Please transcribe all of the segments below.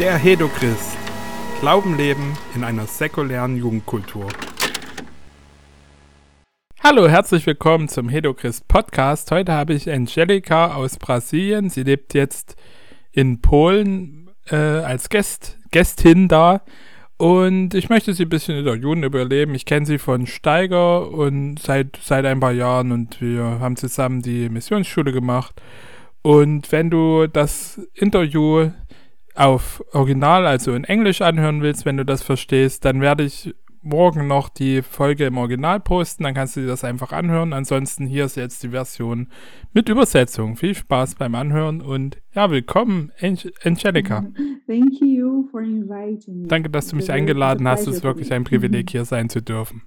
Der Hedochrist. Glauben leben in einer säkulären Jugendkultur. Hallo, herzlich willkommen zum Hedochrist Podcast. Heute habe ich Angelika aus Brasilien. Sie lebt jetzt in Polen äh, als Gäst, Gästin da. Und ich möchte sie ein bisschen interviewen über ihr Leben. Ich kenne sie von Steiger und seit, seit ein paar Jahren und wir haben zusammen die Missionsschule gemacht. Und wenn du das Interview auf Original, also in Englisch anhören willst, wenn du das verstehst, dann werde ich morgen noch die Folge im Original posten, dann kannst du dir das einfach anhören. Ansonsten hier ist jetzt die Version mit Übersetzung. Viel Spaß beim Anhören und ja, willkommen, Angelica. Thank you for inviting Danke, dass du mich eingeladen hast. Es ist wirklich ein Privileg, hier sein zu dürfen.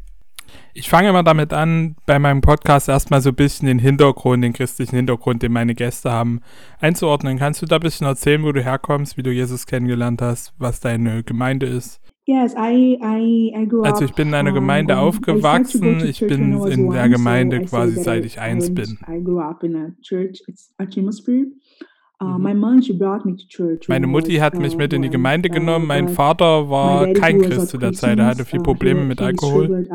Ich fange immer damit an, bei meinem Podcast erstmal so ein bisschen den Hintergrund, den christlichen Hintergrund, den meine Gäste haben, einzuordnen. Kannst du da ein bisschen erzählen, wo du herkommst, wie du Jesus kennengelernt hast, was deine Gemeinde ist? Yes, I, I, I grew Also ich bin in einer Gemeinde um, aufgewachsen. Ich bin in der Gemeinde so quasi seit ich eins bin. I grew up in a church, it's. Uh, mhm. Meine Mutti hat mich mit in die Gemeinde genommen. Mein Vater war kein Christ zu der Zeit. Er hatte viel uh, Probleme mit Alkohol.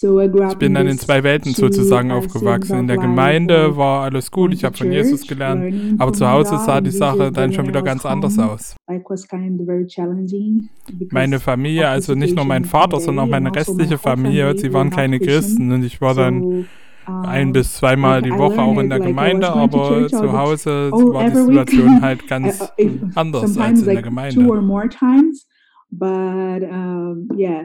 Ich bin dann in zwei Welten sozusagen aufgewachsen. In der Gemeinde war alles gut, ich habe von Jesus gelernt, aber zu Hause sah die Sache dann schon wieder ganz anders aus. Meine Familie, also nicht nur mein Vater, sondern auch meine restliche Familie, sie waren keine Christen und ich war dann ein bis zweimal die Woche auch in der Gemeinde, aber zu Hause oh, war die Situation halt ganz anders als in der Gemeinde. But um, yeah,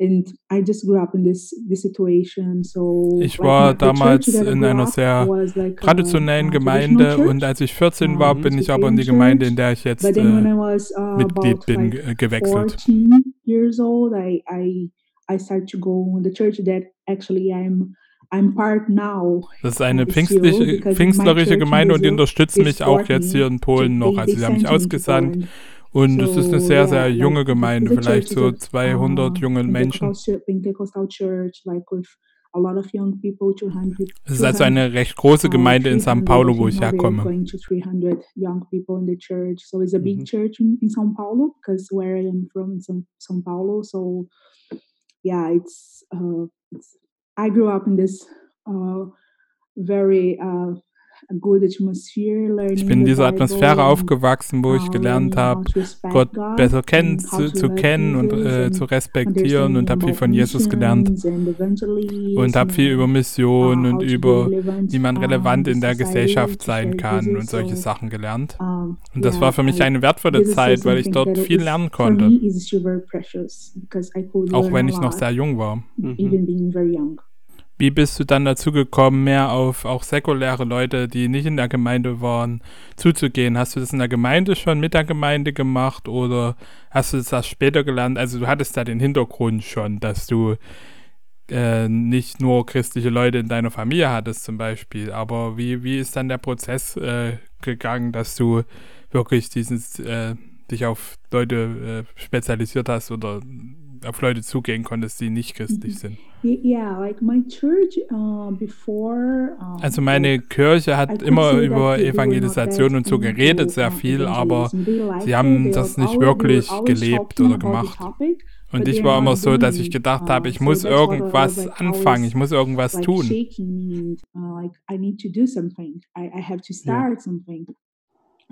and I just grew up in this this situation. So ich war damals in einer sehr like traditionellen Gemeinde und als ich 14 war, bin ich aber in die Gemeinde, in der ich jetzt äh, uh, Mitglied bin, like gewechselt. Years old, I I I started to go in the church that actually I'm das ist eine pfingstlerische Gemeinde und die unterstützen mich auch jetzt hier in Polen noch. Also sie haben mich ausgesandt und es ist eine sehr, sehr junge Gemeinde, vielleicht so 200 junge Menschen. Es ist also eine recht große Gemeinde in São Paulo, wo ich herkomme. Mhm. Yeah, it's uh, it's I grew up in this uh, very uh, ich bin in dieser Atmosphäre aufgewachsen, wo ich gelernt habe, Gott besser kennen, zu, zu kennen und äh, zu respektieren und habe viel von Jesus gelernt und habe viel über Mission und über, wie man relevant in der Gesellschaft sein kann und solche Sachen gelernt. Und das war für mich eine wertvolle Zeit, weil ich dort viel lernen konnte, auch wenn ich noch sehr jung war. Mhm. Wie bist du dann dazu gekommen, mehr auf auch säkuläre Leute, die nicht in der Gemeinde waren, zuzugehen? Hast du das in der Gemeinde schon mit der Gemeinde gemacht oder hast du das später gelernt? Also du hattest da den Hintergrund schon, dass du äh, nicht nur christliche Leute in deiner Familie hattest zum Beispiel, aber wie, wie ist dann der Prozess äh, gegangen, dass du wirklich dieses, äh, dich auf Leute äh, spezialisiert hast oder auf Leute zugehen konntest, die nicht christlich sind? Also meine Kirche hat immer über Evangelisation und so geredet, sehr viel, aber sie haben das nicht wirklich gelebt oder gemacht. Und ich war immer so, dass ich gedacht habe, ich muss irgendwas anfangen, ich muss irgendwas tun. Ja.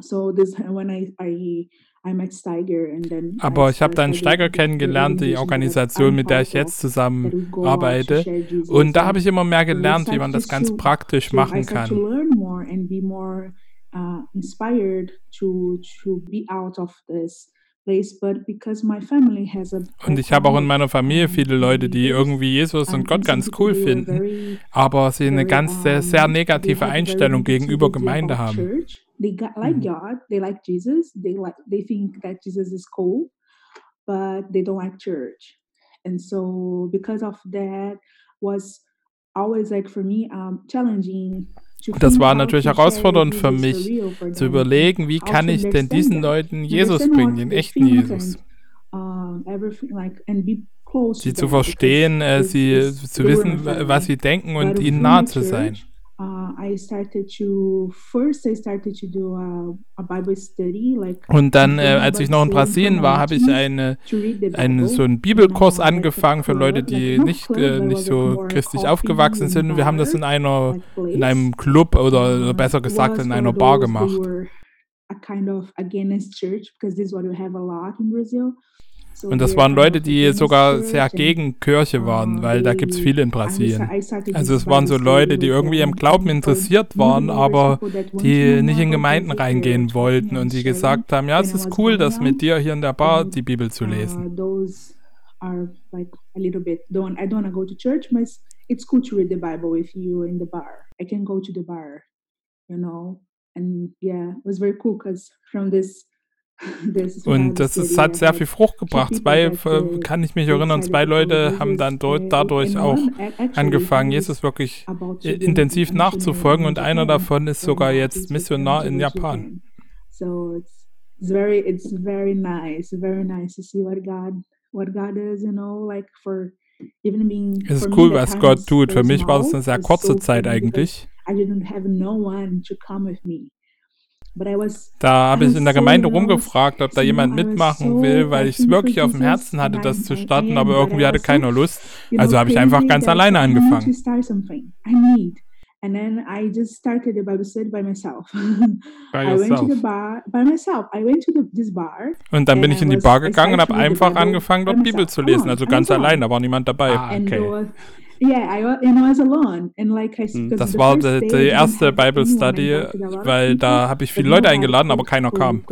So this when I, I aber ich habe dann Steiger kennengelernt, die Organisation, mit der ich jetzt zusammenarbeite. Und da habe ich immer mehr gelernt, wie man das ganz praktisch machen kann. Uh, und ich habe auch in meiner Familie viele Leute, die irgendwie Jesus und Gott ganz cool finden, aber sie eine ganz sehr, sehr negative Einstellung gegenüber Gemeinde haben. They got, like mm-hmm. God, they like Jesus, they like they think that Jesus is cool, but they don't like church. And so because of that was always like for me um, challenging Das war natürlich herausfordernd für mich, zu überlegen, wie kann ich denn diesen Leuten Jesus bringen, den echten Jesus. Sie zu verstehen, äh, sie zu wissen, was sie denken und ihnen nahe zu sein. Uh, I started to first I started to do a, a Bible study like Und dann, äh, als ich noch in Brasilien war, habe ich eine, eine, so einen Bibelkurs angefangen für Leute, die nicht, äh, nicht so christlich aufgewachsen sind. Wir haben das in einer in einem Club oder, oder besser gesagt in einer Bar gemacht. kind of against church because this is what we have a lot in Brazil. Und das waren Leute, die sogar sehr gegen Kirche waren, weil da gibt es viele in Brasilien. Also es waren so Leute, die irgendwie im Glauben interessiert waren, aber die nicht in Gemeinden reingehen wollten und die gesagt haben, ja, es ist cool, das mit dir hier in der Bar die Bibel zu lesen. It's cool to read the Bible with you in the bar. I can go to the bar, you know. And yeah, it was very cool because from this und das ist, hat sehr viel Frucht gebracht. Zwei, äh, kann ich mich erinnern, zwei Leute haben dann dort, dadurch auch angefangen, Jesus wirklich intensiv nachzufolgen und einer davon ist sogar jetzt Missionar in Japan. So it's, it's very, it's very nice, very nice to see what God, what God is, you know, like for even being. Es ist cool, was Gott tut. Für mich war es eine sehr kurze Zeit eigentlich. I didn't have no one to come with me. Da habe ich in der Gemeinde rumgefragt, ob da jemand mitmachen will, weil ich es wirklich auf dem Herzen hatte, das zu starten, aber irgendwie hatte keiner Lust. Also habe ich einfach ganz alleine angefangen. And then I just started the Bible study by myself. By I went to the bar by myself. I went to the, this bar. Und dann bin ich in die Bar gegangen und habe einfach angefangen, dort Bibel zu lesen, also ganz allein, da war niemand dabei. Ah, okay. Yeah, I, and I was alone. And like I, hm, das war die, die erste Bible Study, weil da habe ich viele Leute eingeladen, aber keiner kam.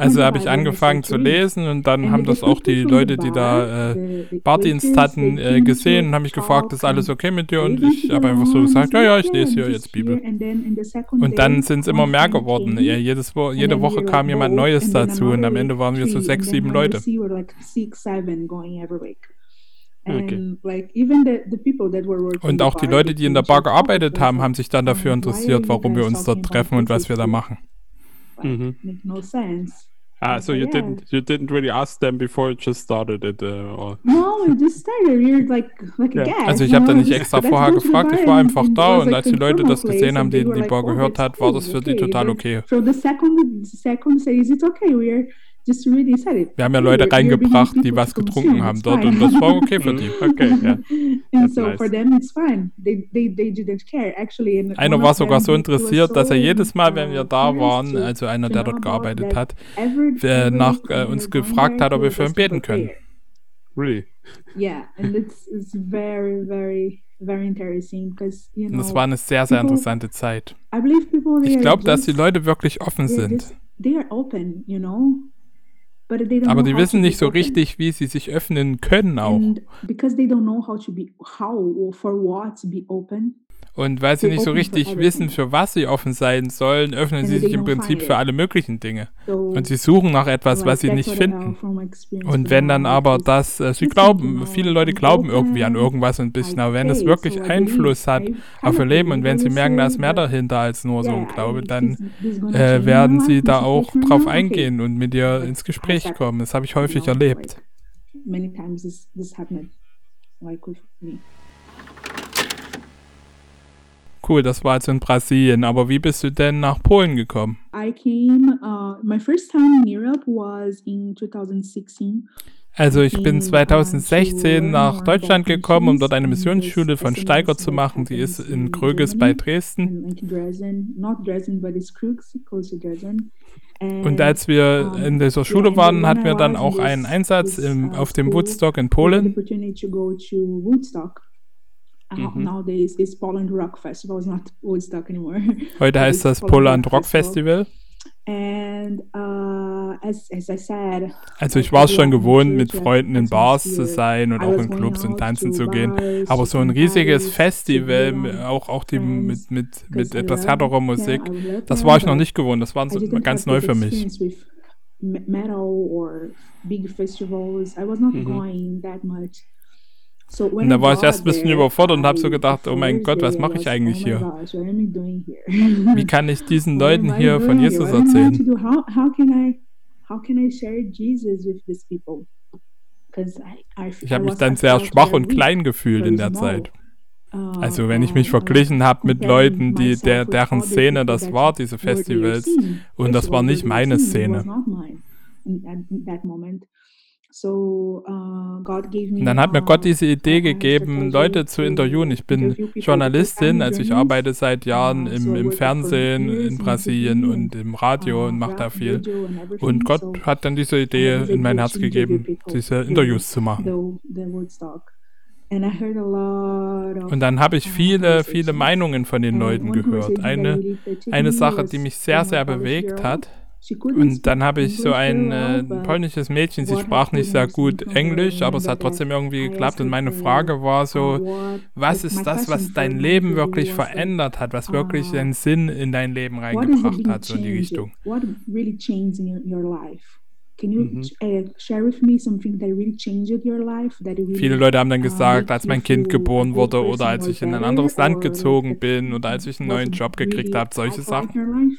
Also habe ich angefangen zu lesen und dann haben das auch die Leute, die da äh, Bardienst hatten, äh, gesehen und haben mich gefragt, ist alles okay mit dir? Und ich habe einfach so gesagt, ja, ja, ich lese hier jetzt Bibel. Und dann sind es immer mehr geworden. Ja, jedes Wo jede Woche kam jemand Neues dazu und am Ende waren wir so sechs, sieben Leute. Okay. Und auch die Leute, die in der Bar gearbeitet haben, haben sich dann dafür interessiert, warum wir uns dort treffen und was wir da machen. Mhm. Ah, so you didn't you didn't really ask them before you just started it, uh, or? No, we just started. We're like like a guest. Also ich habe da nicht extra vorher gefragt. Ich war einfach da und als die Leute das gesehen haben, die die Bar oh, gehört hat, war das für die total okay. So the second second says it's okay. We're wir haben ja Leute reingebracht, die was getrunken haben dort und das war okay für die. Okay, ja. Einer war sogar so interessiert, dass er jedes Mal, wenn wir da waren, also einer, der dort gearbeitet hat, nach äh, uns gefragt hat, ob wir für ihn beten können. Really? Yeah, and it's, it's very, very very interesting because you know. Das war eine sehr, sehr interessante Zeit. Ich glaube, dass die Leute wirklich offen sind. They are open, you know. Aber die wissen nicht so richtig, wie sie sich öffnen können auch. because they don't know how to be how or for what to be open. Und weil sie nicht so richtig wissen, für was sie offen sein sollen, öffnen sie sich im Prinzip für alle möglichen Dinge. Und sie suchen nach etwas, was sie nicht finden. Und wenn dann aber das, äh, sie glauben, viele Leute glauben irgendwie an irgendwas ein bisschen, aber wenn es wirklich Einfluss hat auf ihr Leben und wenn sie merken, da ist mehr dahinter als nur so ein Glaube, dann äh, werden sie da auch drauf eingehen und mit dir ins Gespräch kommen. Das habe ich häufig erlebt. Many times this, this happened, like with me. Cool, das war jetzt in Brasilien. Aber wie bist du denn nach Polen gekommen? I came, uh, my first time in Europe was in 2016. Also ich bin 2016 nach Deutschland gekommen, um dort eine Missionsschule von Steiger zu machen. Die ist in Kröges bei Dresden. Und als wir in dieser Schule waren, hatten wir dann auch einen Einsatz im, auf dem Woodstock in Polen. Mhm. Nowadays it's Poland Rock Festival, it's not Woodstock anymore. Heute heißt das Poland Rock Festival. And, uh, as, as I said, also ich war es schon gewohnt, mit Freunden in Bars zu sein und auch in Clubs und tanzen zu gehen. Aber so ein riesiges Festival, auch, auch die mit, mit, mit etwas härterer Musik, das war ich noch nicht gewohnt. Das war so ganz neu für mich. Metal or big festivals, I was not mhm. going that much. Und da war ich erst ein bisschen überfordert und habe so gedacht, oh mein Gott, was mache ich eigentlich oh hier? Wie kann ich diesen Leuten hier von Jesus erzählen? Ich habe mich dann sehr schwach und klein gefühlt in der Zeit. Also wenn ich mich verglichen habe mit Leuten, die der, deren Szene das war, diese Festivals, und das war nicht meine Szene. Uh, und dann hat mir Gott diese Idee gegeben, Leute zu interviewen. Ich bin Journalistin, also ich arbeite seit Jahren uh, im, im Fernsehen in Brasilien und im Radio uh, und mache da viel. Und Gott hat dann diese Idee in mein Herz gegeben, diese Interviews zu machen. Und dann habe ich viele, viele Meinungen von den Leuten gehört. Eine, eine Sache, die mich sehr, sehr bewegt hat. Und dann habe ich so ein äh, polnisches Mädchen, sie sprach nicht sehr gut Englisch, aber es hat trotzdem irgendwie geklappt. Und meine Frage war so, was ist das, was dein Leben wirklich verändert hat, was wirklich einen Sinn in dein Leben reingebracht hat, so in die Richtung? Can you mhm. uh, share with me something that really changed your life? That really, Viele Leute haben dann uh, gesagt, als mein Kind geboren wurde oder als ich in ein anderes Land gezogen bin oder als ich einen neuen Job gekriegt habe, solche Sachen.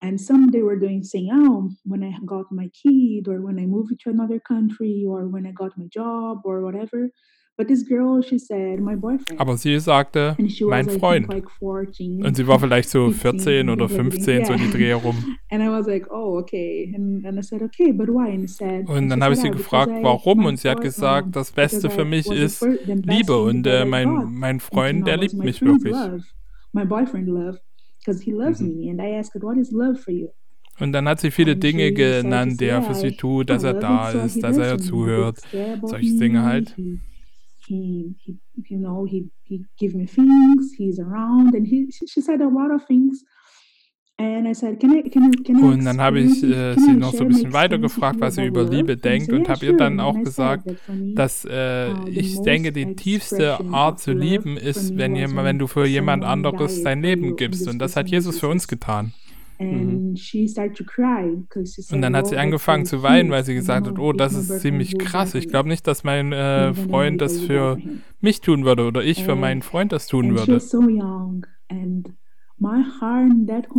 And some they were doing saying, oh, when I got my kid or when I moved to another country or when I got my job or whatever. Girl, said, Aber sie sagte, mein Freund. Und sie war vielleicht so 14 oder 15, so die Dreh rum. Oh, und dann habe ich sie gefragt, warum? Und sie hat gesagt, das Beste für mich ist Liebe. Und äh, mein, mein Freund, der liebt mich wirklich. Und dann hat sie viele Dinge genannt, die er für sie tut, dass er da ist, dass er zuhört. Solche Dinge halt. he, he you know he he give me things he's around and he she said a lot of things und dann habe ich äh, sie noch so ein bisschen weiter gefragt, was sie über Liebe denkt und habe ihr dann auch gesagt, dass äh, ich denke, die tiefste Art zu lieben ist, wenn, jemand, wenn du für jemand anderes dein Leben gibst. Und das hat Jesus für uns getan. Mhm. Und dann hat sie angefangen zu weinen, weil sie gesagt hat, oh, das ist ziemlich krass. Ich glaube nicht, dass mein äh, Freund das für mich tun würde oder ich für meinen Freund das tun würde.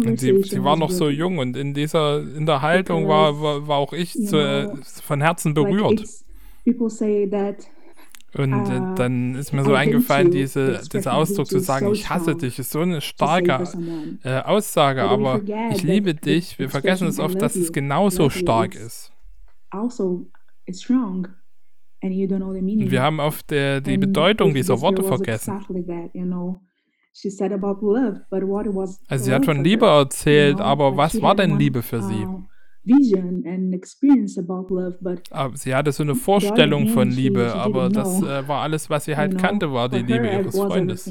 Und sie, sie war noch so jung und in dieser in der Haltung war, war, war auch ich zu, äh, von Herzen berührt. People say that und uh, dann ist mir so eingefallen, diese, dieser Ausdruck zu sagen, ich hasse dich, ist so eine starke äh, Aussage, aber ich liebe dich. Wir vergessen es oft, dass es genauso stark ist. Also und wir haben oft äh, die Bedeutung dieser Worte vergessen. Also sie hat von Liebe erzählt, aber was war denn Liebe für sie? vision and experience about love, but aber sie hatte so eine Vorstellung von Liebe, aber das äh, war alles, was sie halt kannte, war die Liebe ihres Freundes.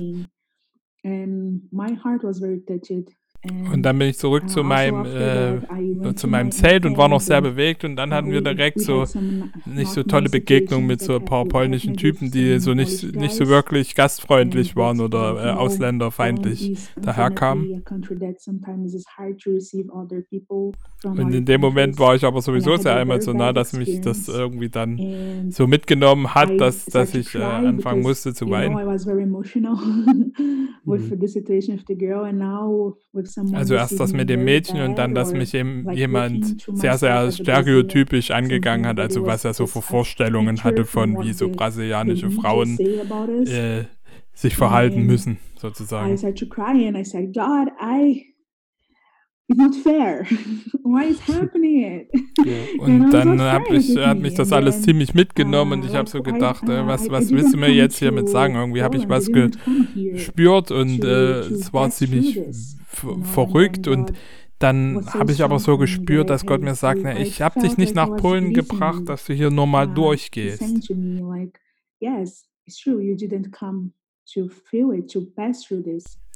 And my heart was very touched und dann bin ich zurück zu meinem, äh, zu meinem Zelt und war noch sehr bewegt und dann hatten wir direkt so nicht so tolle Begegnungen mit so ein paar polnischen Typen, die so nicht, nicht so wirklich gastfreundlich waren oder äh, ausländerfeindlich daherkamen. Und in dem Moment war ich aber sowieso sehr emotional, dass mich das irgendwie dann so mitgenommen hat, dass, dass ich äh, anfangen musste zu weinen. Also erst das mit dem Mädchen und dann, dass mich eben jemand sehr, sehr stereotypisch angegangen hat, also was er so für Vorstellungen hatte von, wie so brasilianische Frauen äh, sich verhalten müssen, sozusagen. I started to cry and I said, God, I it's not fair. Why is happening it? Und dann hab ich, hat mich das alles ziemlich mitgenommen und ich habe so gedacht, äh, was, was willst du mir jetzt hiermit sagen? Irgendwie habe ich was gespürt und äh, es war ziemlich verrückt und dann habe ich aber so gespürt, dass Gott mir sagt, na, ich habe dich nicht nach Polen gebracht, dass du hier nur mal durchgehst.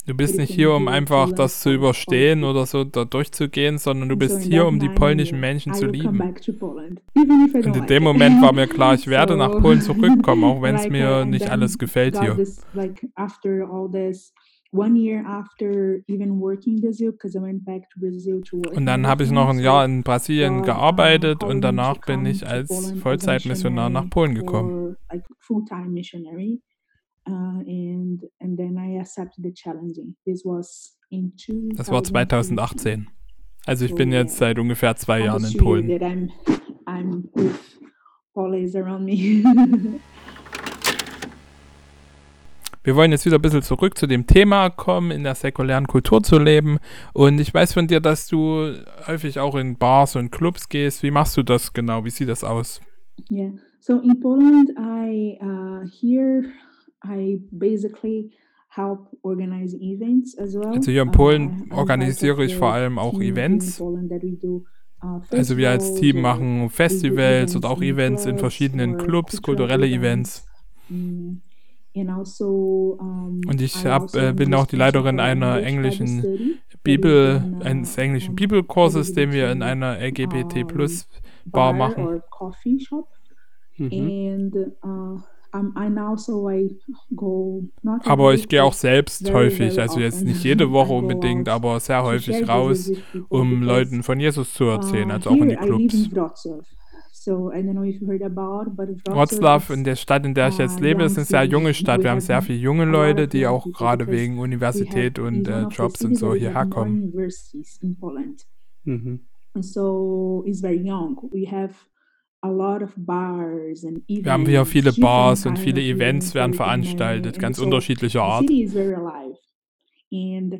Du bist nicht hier, um einfach das zu überstehen oder so da durchzugehen, sondern du bist hier, um die polnischen Menschen zu lieben. Und in dem Moment war mir klar, ich werde nach Polen zurückkommen, auch wenn es mir nicht alles gefällt hier. Und dann habe ich noch ein Jahr in Brasilien gearbeitet und danach bin ich als Vollzeitmissionar nach Polen gekommen. Uh, and and then I accepted the challenging. This was in das war 2018. Also ich bin jetzt seit ungefähr zwei Jahren in Polen. I'm, I'm with always around me. Wir wollen jetzt wieder ein bisschen zurück zu dem Thema kommen, in der säkulären Kultur zu leben. Und ich weiß von dir, dass du häufig auch in Bars und Clubs gehst. Wie machst du das genau? Wie sieht das aus? Yeah. So in Poland, I uh, here I basically help organize events as well. Also hier in Polen uh, organisiere ich vor allem auch Events. Uh, also wir als Team machen Festivals oder auch Events in verschiedenen Clubs, kulturelle Events. Mm. Und ich hab, also äh, bin auch die Leiterin einer englischen Bibel, eines englischen Bibelkurses, den wir in einer LGBT Plus Bar machen. Mhm. Also aber ich gehe auch selbst häufig, also jetzt nicht jede Woche unbedingt, aber sehr häufig raus, um Leuten von Jesus zu erzählen, uh, also auch in die Clubs. So I don't know if you heard about, but Wroclaw, in der Stadt, in der ich jetzt lebe, ist eine sehr junge Stadt. Wir haben sehr viele junge Leute, die auch gerade wegen Universität und äh, Jobs und so hierher kommen. Mhm. So it's very young. We have wir haben hier viele Bars und viele Events werden veranstaltet, ganz unterschiedlicher Art. And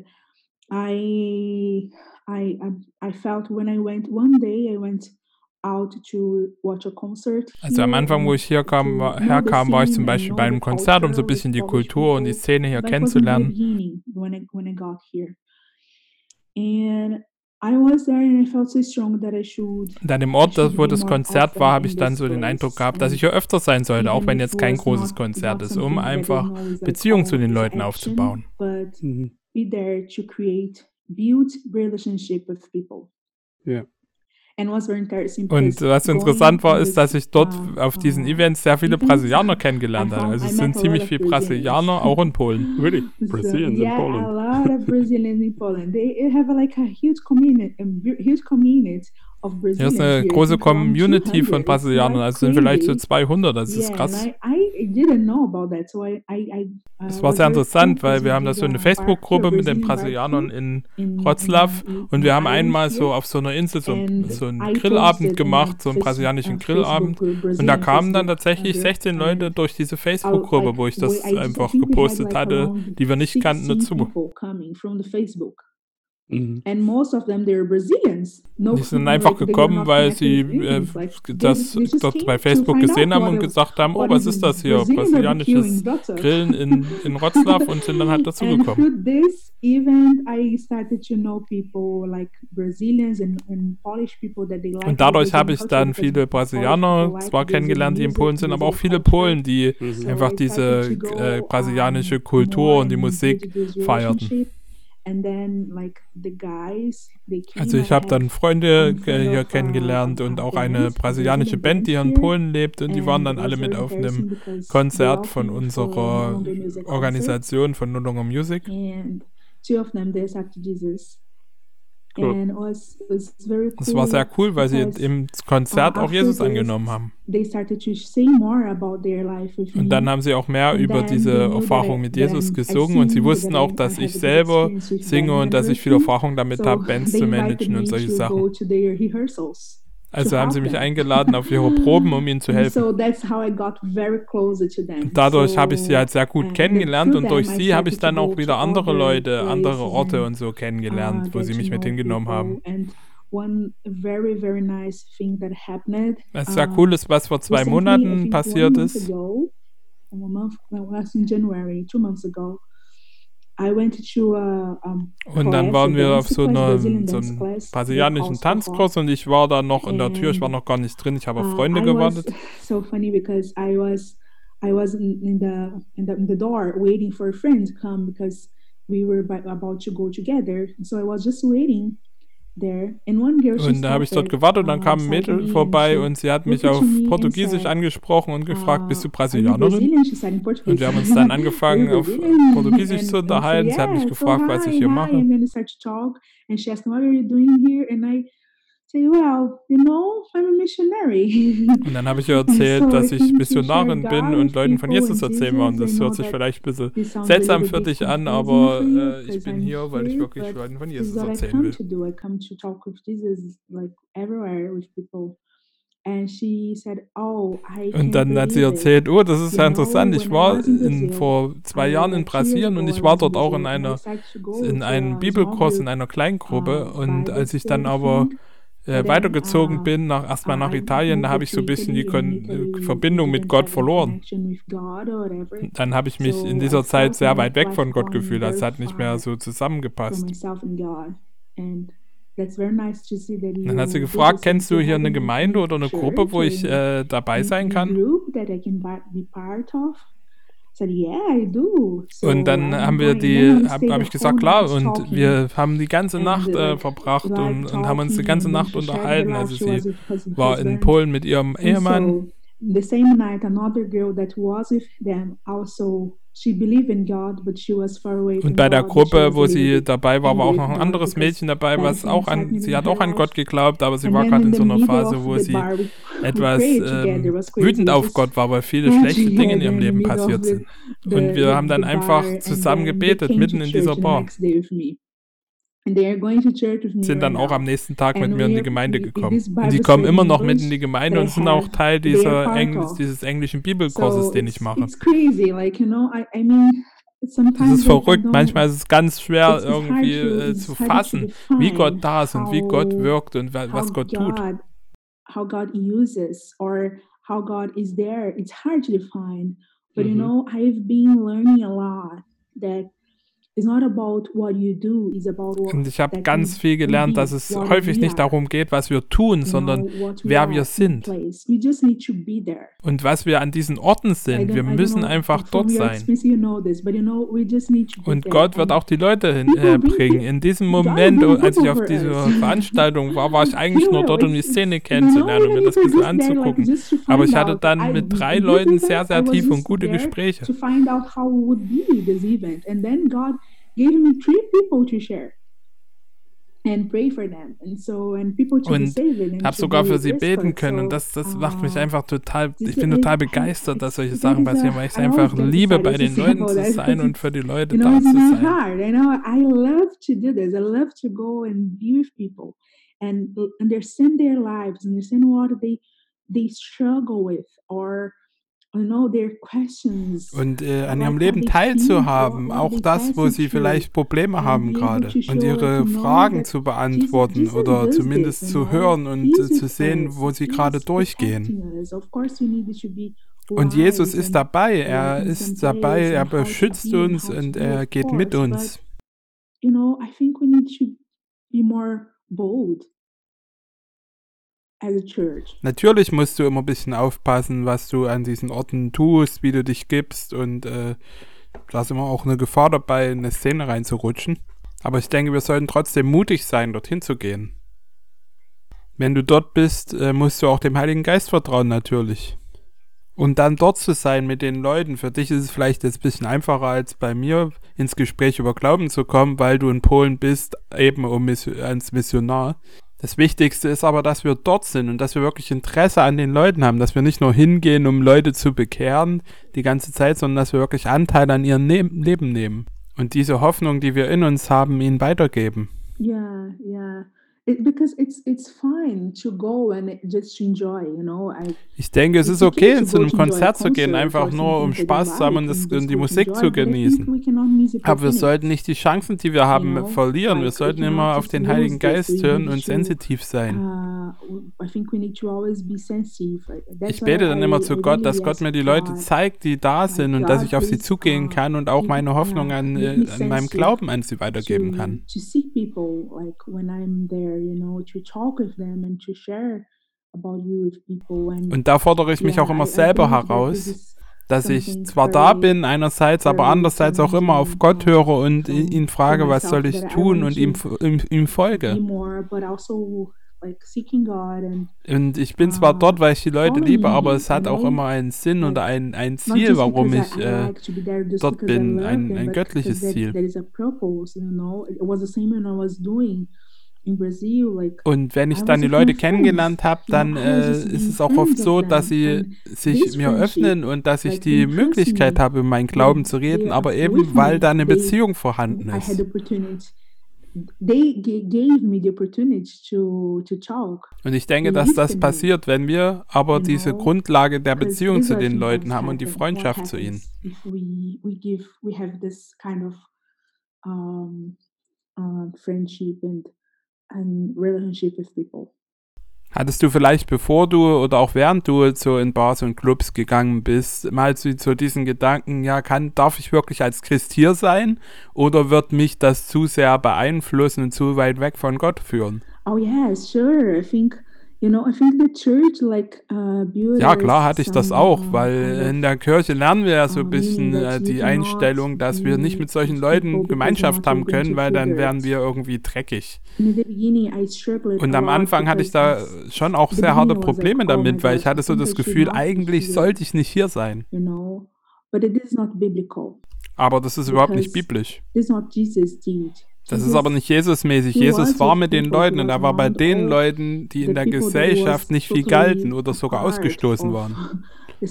I, I, I felt when I went one day, I went also am Anfang, wo ich hier kam, war, herkam, war ich zum Beispiel bei einem Konzert, um so ein bisschen die Kultur und die Szene hier kennenzulernen. Dann im Ort, wo das Konzert war, habe ich dann so den Eindruck gehabt, dass ich hier öfter sein sollte, auch wenn jetzt kein großes Konzert ist, um einfach Beziehungen zu den Leuten aufzubauen. Mhm. Ja. Und was interessant war, ist, dass ich dort auf diesen Events sehr viele Brasilianer kennengelernt habe. Also es sind ziemlich viele Brasilianer, auch in Polen. Really? Brazilians in Poland. Yeah, a lot of Brazilians in Poland. They have like a huge community, a huge community hier ist eine große Community von Brasilianern, also sind vielleicht so 200, das ist krass. Es war sehr interessant, weil wir haben da so eine Facebook-Gruppe mit den Brasilianern in Wroclaw und wir haben einmal so auf so einer Insel so, so einen Grillabend gemacht, so einen brasilianischen Grillabend. Und da kamen dann tatsächlich 16 Leute durch diese Facebook-Gruppe, wo ich das einfach gepostet hatte, die wir nicht kannten, dazu. Mhm. And most of them, they're Brazilians. No, die sind einfach gekommen, weil sie äh, das dort bei Facebook gesehen haben und gesagt haben, oh, was ist das hier? Brasilianisches Grillen in, in Wroclaw und sind dann halt dazugekommen. Und dadurch habe ich dann viele Brasilianer zwar kennengelernt, die in Polen sind, aber auch viele Polen, die mhm. einfach diese äh, brasilianische Kultur und die Musik feierten. Also ich habe dann Freunde hier kennengelernt und auch eine brasilianische Band, die hier in Polen lebt und die waren dann alle mit auf einem Konzert von unserer Organisation von Nullunga Music. Two of them they accepted Jesus. Cool. Es war sehr cool, weil sie im Konzert uh, auch Jesus angenommen haben. Und dann haben sie auch mehr über diese Erfahrung mit Jesus gesungen und sie wussten auch, dass ich selber singe und dass ich viel Erfahrung damit habe, Bands zu managen und solche Sachen. Also haben sie mich eingeladen auf ihre Proben, um ihnen zu helfen. Und dadurch habe ich sie halt sehr gut kennengelernt und durch sie habe ich dann auch wieder andere Leute, andere Orte und so kennengelernt, wo sie mich mit hingenommen haben. Was sehr cool ist, was vor zwei Monaten passiert ist. Und dann waren wir auf so, so einem brasilianischen Tanzkurs und ich war da noch in der Tür, ich war noch gar nicht drin, ich habe auf uh, Freunde gewartet. So funny because I was I was in the in the, in the door waiting for a friend to come because we were about to go together. So I was just waiting und da habe ich dort gewartet und dann kam ein Mädel vorbei und sie hat mich auf Portugiesisch angesprochen und gefragt, bist du Brasilianerin? Und wir haben uns dann angefangen, auf Portugiesisch zu unterhalten. Sie hat mich gefragt, was ich hier mache. Say, well, you know, I'm a missionary. Und dann habe ich ihr erzählt, so dass ich Missionarin bin und Leuten von Jesus erzählen will. Und das hört sich vielleicht ein bisschen seltsam für dich an, aber äh, ich bin hier, weil ich wirklich Leuten von Jesus erzählen will. Oh, und dann hat sie erzählt, oh, das ist ja interessant. Ich war in, vor zwei Jahren in Brasilien und ich war dort auch in einer in einem Bibelkurs in einer Kleingruppe und als ich dann aber äh, weitergezogen bin, nach, erstmal nach Italien, da habe ich so ein bisschen die Kon äh, Verbindung mit Gott verloren. Dann habe ich mich in dieser Zeit sehr weit weg von Gott gefühlt, es hat nicht mehr so zusammengepasst. Dann hat sie gefragt, kennst du hier eine Gemeinde oder eine Gruppe, wo ich äh, dabei sein kann? Und dann haben wir die, habe hab ich gesagt, klar, und wir haben die ganze Nacht äh, verbracht und, und, haben uns die ganze Nacht unterhalten. Also sie war in Polen mit ihrem Ehemann. The same night, another girl that was with them also und bei der Gruppe, wo sie dabei war, war auch noch ein anderes Mädchen dabei, was auch an, sie hat auch an Gott geglaubt, aber sie war gerade in so einer Phase, wo sie etwas ähm, wütend auf Gott war, weil viele schlechte Dinge in ihrem Leben passiert sind. Und wir haben dann einfach zusammen gebetet, mitten in dieser Bar sind dann auch am nächsten Tag mit mir in die Gemeinde gekommen. Und die kommen immer noch mit in die Gemeinde und sind auch Teil dieser Engl dieses englischen Bibelkurses, den ich mache. Das ist verrückt. Manchmal ist es ganz schwer irgendwie äh, zu fassen, wie Gott da ist und wie Gott wirkt und was Gott tut. How God uses or how God is there. It's hard to define. But you mhm. know, I've been learning a lot that und ich habe ganz viel gelernt, dass es häufig nicht darum geht, was wir tun, sondern wer wir sind. Und was wir an diesen Orten sind. Wir müssen einfach dort sein. Und Gott wird auch die Leute hinbringen. Äh, in diesem Moment, als ich auf dieser Veranstaltung war, war ich eigentlich nur dort, um die Szene kennenzulernen, um mir das ein bisschen anzugucken. Aber ich hatte dann mit drei Leuten sehr, sehr tiefe und gute Gespräche gave me three people to share. And pray for them. And so, and people to und habe sogar für sie beten können. Und das, das macht mich ah. einfach total, ich bin total begeistert, dass solche Sachen passieren, weil ich es einfach liebe, bei den Leuten zu sein und für die Leute da zu sein. Hard. I know I love to do this. I love to go and be with people and understand their lives, and understand what they they struggle with or und äh, an ihrem Leben teilzuhaben, auch das, wo sie vielleicht Probleme haben gerade und ihre Fragen zu beantworten oder zumindest zu hören und äh, zu sehen, wo sie gerade durchgehen. Und Jesus ist dabei, er ist dabei, er beschützt uns und er geht mit uns. You know, I think we need to be more bold Natürlich musst du immer ein bisschen aufpassen, was du an diesen Orten tust, wie du dich gibst und äh, da ist immer auch eine Gefahr dabei, in eine Szene reinzurutschen. Aber ich denke, wir sollten trotzdem mutig sein, dorthin zu gehen. Wenn du dort bist, äh, musst du auch dem Heiligen Geist vertrauen, natürlich. Und dann dort zu sein mit den Leuten, für dich ist es vielleicht jetzt ein bisschen einfacher als bei mir, ins Gespräch über Glauben zu kommen, weil du in Polen bist, eben um als Missionar. Das Wichtigste ist aber, dass wir dort sind und dass wir wirklich Interesse an den Leuten haben, dass wir nicht nur hingehen, um Leute zu bekehren die ganze Zeit, sondern dass wir wirklich Anteil an ihrem ne Leben nehmen und diese Hoffnung, die wir in uns haben, ihnen weitergeben. Ja, ja. Ich denke, es ist okay, zu einem Konzert zu gehen, einfach nur um Spaß zu haben und, das, und die Musik zu genießen. Aber wir sollten nicht die Chancen, die wir haben, verlieren. Wir sollten immer auf den Heiligen Geist hören und sensitiv sein. Uh, ich bete dann immer zu Gott, dass Gott mir die Leute zeigt, die da sind und dass ich auf sie zugehen uh, kann und auch meine Hoffnung an, äh, an meinem Glauben an sie weitergeben kann there, you know, to talk with them and to share about you with people. And, Und da fordere ich mich yeah, auch immer selber heraus, dass ich zwar da bin einerseits, aber andererseits auch immer auf Gott höre und ihn frage, was soll ich tun und ihm, ihm, ihm folge. Also, und ich bin zwar uh, dort, weil ich die Leute liebe, aber es hat auch immer einen Sinn und ein, ein Ziel, warum ich äh, dort bin, ein, ein göttliches Ziel. Und wenn ich dann die Leute kennengelernt habe, dann äh, ist es auch oft so, dass sie sich mir öffnen und dass ich die Möglichkeit habe, meinen Glauben zu reden, aber eben weil da eine Beziehung vorhanden ist. Und ich denke, dass das passiert, wenn wir aber diese Grundlage der Beziehung zu den Leuten haben und die Freundschaft zu ihnen. Uh, friendship and, and relationship with people. Hattest du vielleicht, bevor du oder auch während du so in Bars und Clubs gegangen bist, mal zu, zu diesen Gedanken, ja, kann, darf ich wirklich als Christ hier sein oder wird mich das zu sehr beeinflussen und zu weit weg von Gott führen? Oh yeah, sure. I think You know, I think the church, like, uh, ja, klar hatte ich das auch, weil in der Kirche lernen wir ja so ein bisschen äh, die Einstellung, dass wir nicht mit solchen Leuten Gemeinschaft haben können, weil dann wären wir irgendwie dreckig. Und am Anfang hatte ich da schon auch sehr harte Probleme oh damit, weil ich hatte so das Gefühl, eigentlich sollte ich nicht hier sein. Aber das ist überhaupt nicht biblisch. Das ist aber nicht Jesus-mäßig. Jesus war mit den Leuten und er war bei den Leuten, die in der Gesellschaft nicht viel galten oder sogar ausgestoßen waren. Er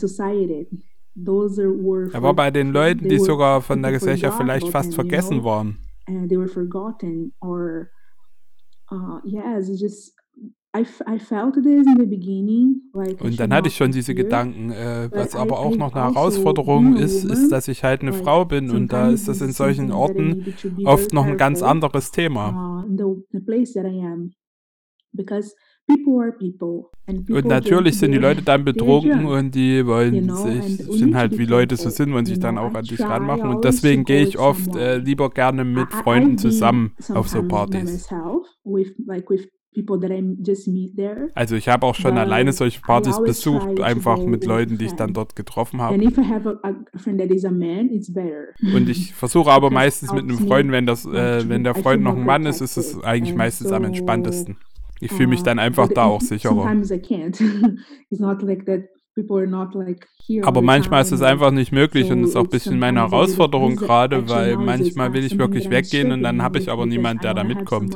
war bei den Leuten, die sogar von der Gesellschaft vielleicht fast vergessen waren. Uh, yeah, it's just I, I felt this in the beginning, like und dann hatte ich schon diese Gedanken. Äh, was aber auch noch eine also Herausforderung ist, ist, dass ich halt eine Frau bin und da ist das in solchen Orten oft noch ein ganz anderes Thema. Und natürlich sind die Leute dann betrunken und die wollen sich, sind halt wie Leute so sind, wollen sich dann auch an dich ranmachen. Und deswegen gehe ich oft äh, lieber gerne mit Freunden zusammen auf so Partys. Also ich habe auch schon alleine solche Partys besucht, einfach mit Leuten, die ich dann dort getroffen habe. Und ich versuche aber meistens mit einem Freund, wenn das, äh, wenn der Freund noch ein Mann ist, ist es eigentlich meistens am entspanntesten. Ich fühle mich dann einfach da auch sicherer. Aber manchmal ist es einfach nicht möglich und ist auch ein bisschen meine Herausforderung gerade, weil manchmal will ich wirklich weggehen und dann habe ich aber niemand, der da mitkommt.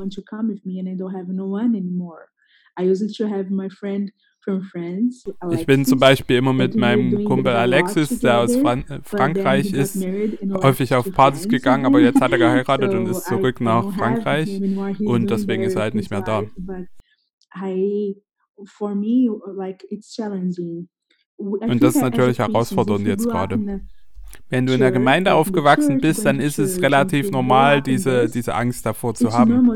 Ich bin zum Beispiel immer mit meinem Kumpel Alexis, der aus Fran Frankreich ist, häufig auf Partys gegangen, aber jetzt hat er geheiratet und ist zurück nach Frankreich und deswegen ist er halt nicht mehr da. For me, like it's challenging und das ist natürlich herausfordernd jetzt gerade. Wenn du in der Gemeinde aufgewachsen bist, dann ist es relativ normal, diese, diese Angst davor zu haben.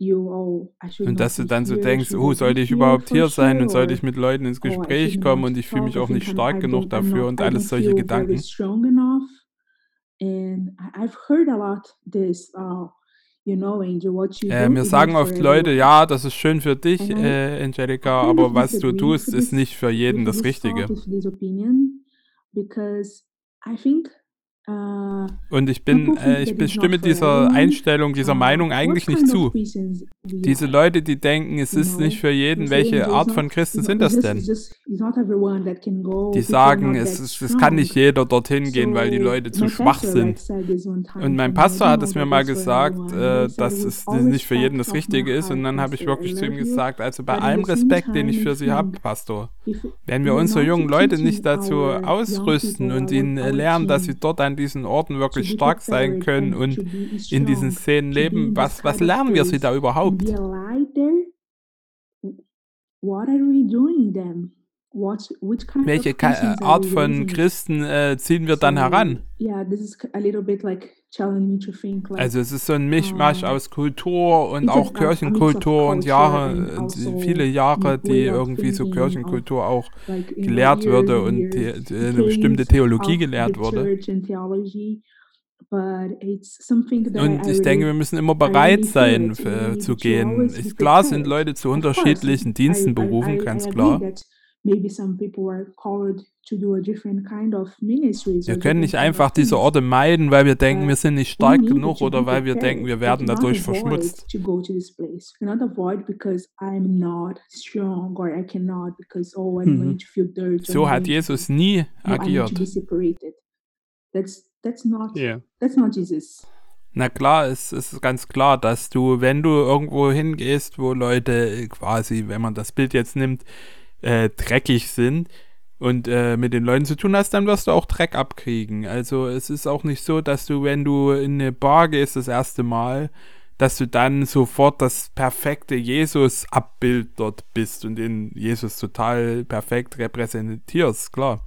Oh, und dass du dann so denkst, oh, sollte ich überhaupt hier sein und sollte ich mit Leuten ins oh, Gespräch kommen und ich fühle mich auch nicht stark genug dafür und alles solche Gedanken. And I've heard a lot this, uh, äh, mir sagen oft Leute, ja, das ist schön für dich, äh, Angelica, aber was du tust, ist nicht für jeden das Richtige. Uh, Und ich bin, äh, ich bestimme dieser Einstellung, dieser uh, Meinung eigentlich nicht zu. Diese Leute, die denken, es ist nicht für jeden, welche Art von Christen sind das denn? Die sagen, es, ist, es kann nicht jeder dorthin gehen, weil die Leute zu schwach sind. Und mein Pastor hat es mir mal gesagt, äh, dass es nicht für jeden das Richtige ist. Und dann habe ich wirklich zu ihm gesagt, also bei allem Respekt, den ich für Sie habe, Pastor, wenn wir unsere jungen Leute nicht dazu ausrüsten und ihnen lernen, dass sie dort ein an diesen Orten wirklich stark sein können und in diesen Szenen leben. Was, was lernen wir sie da überhaupt? Welche Art von Christen äh, ziehen wir dann heran? Also es ist so ein Mischmasch aus Kultur und auch Kirchenkultur und Jahre, also viele Jahre, die irgendwie so Kirchenkultur auch gelehrt würde und die eine bestimmte Theologie gelehrt wurde. Und ich denke, wir müssen immer bereit sein, für, zu gehen. Klar sind Leute zu unterschiedlichen Diensten berufen, ganz klar. Wir können nicht einfach diese Orte meiden, weil wir denken, wir sind nicht stark genug oder weil wir denken, wir werden dadurch verschmutzt. Oh, mhm. So hat Jesus nie agiert. Na klar, es ist ganz klar, dass du, wenn du irgendwo hingehst, wo Leute quasi, wenn man das Bild jetzt nimmt, äh, dreckig sind, und äh, mit den Leuten zu tun hast, dann wirst du auch Dreck abkriegen. Also es ist auch nicht so, dass du, wenn du in eine Bar gehst das erste Mal, dass du dann sofort das perfekte Jesus-Abbild dort bist und den Jesus total perfekt repräsentierst, klar.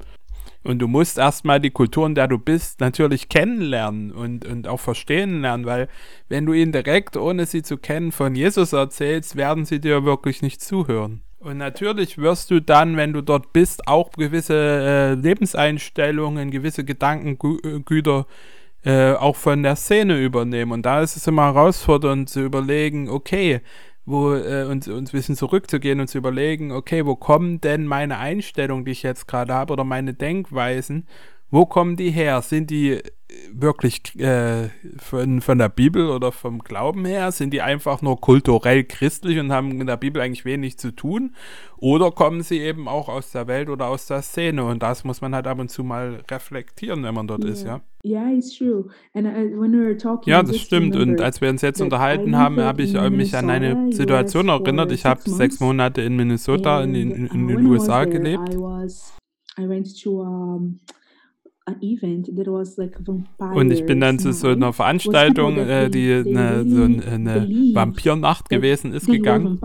Und du musst erstmal die Kultur, in der du bist, natürlich kennenlernen und, und auch verstehen lernen, weil wenn du ihnen direkt, ohne sie zu kennen, von Jesus erzählst, werden sie dir wirklich nicht zuhören. Und natürlich wirst du dann, wenn du dort bist, auch gewisse äh, Lebenseinstellungen, gewisse Gedankengüter äh, auch von der Szene übernehmen. Und da ist es immer herausfordernd zu überlegen, okay, wo äh, uns, uns ein bisschen zurückzugehen und zu überlegen, okay, wo kommen denn meine Einstellungen, die ich jetzt gerade habe, oder meine Denkweisen, wo kommen die her? Sind die wirklich äh, von, von der Bibel oder vom Glauben her? Sind die einfach nur kulturell christlich und haben in der Bibel eigentlich wenig zu tun? Oder kommen sie eben auch aus der Welt oder aus der Szene? Und das muss man halt ab und zu mal reflektieren, wenn man dort yeah. ist, ja. Yeah, it's true. And, uh, when we were talking, ja, das stimmt. Und als wir uns jetzt unterhalten haben, habe ich mich an eine Situation erinnert. Ich habe sechs Monate in Minnesota in, in, in, in den USA gelebt. I went to um, und ich bin dann zu so einer Veranstaltung, äh, die eine, so eine Vampirnacht gewesen ist, gegangen.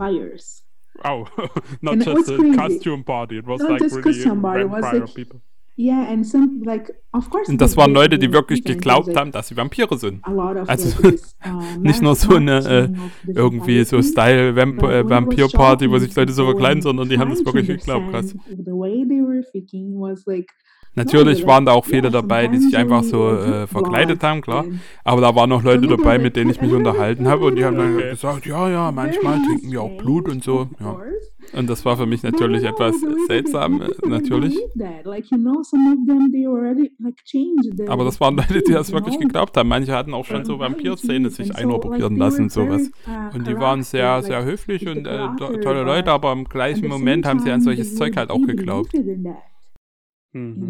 Oh, not just a costume party, it was like really vampire people. Yeah, and some, like, of course, und das waren Leute, die wirklich geglaubt haben, dass sie Vampire sind. Also uh, nicht nur so eine äh, irgendwie so Style Vamp äh, Vampir Party, wo sich Leute so verkleiden, sondern die haben das wirklich geglaubt, krass. Natürlich waren da auch viele dabei, die sich einfach so äh, verkleidet haben, klar. Aber da waren auch Leute dabei, mit denen ich mich unterhalten habe und die haben dann gesagt, ja, ja, manchmal trinken wir auch Blut und so. Ja. Und das war für mich natürlich etwas seltsam, äh, natürlich. Aber das waren Leute, die das wirklich geglaubt haben. Manche hatten auch schon so Vampir-Szene sich einoperieren lassen und sowas. Uh, und die waren sehr, sehr höflich und äh, tolle Leute, aber im gleichen Moment haben sie an solches Zeug halt auch geglaubt. Mhm.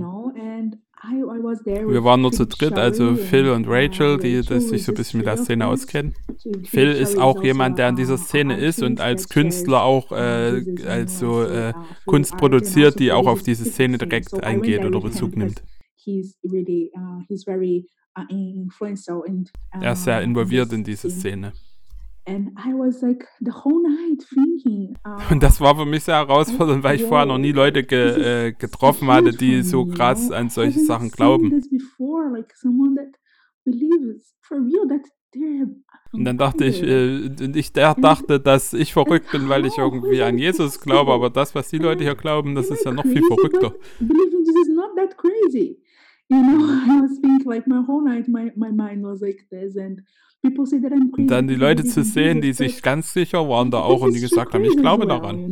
Wir waren nur zu dritt, also Phil und Rachel, die das sich so ein bisschen mit der Szene auskennen. Phil ist auch jemand, der in dieser Szene ist und als Künstler auch äh, als so äh, Kunst produziert, die auch auf diese Szene direkt eingeht oder Bezug nimmt. Uh, uh, er ist sehr uh, involviert in diese Szene. Und das war für mich sehr herausfordernd, weil ich vorher noch nie Leute ge, äh, getroffen hatte, die so krass an solche Sachen glauben. Und dann dachte ich, äh, ich der dachte, dass ich verrückt bin, weil ich irgendwie an Jesus glaube, aber das, was die Leute hier glauben, das ist ja noch viel verrückter. You know, I was thinking like my whole night, my, my mind was like this and dann die Leute zu sehen, die sich ganz sicher waren da auch und die gesagt haben, ich glaube daran.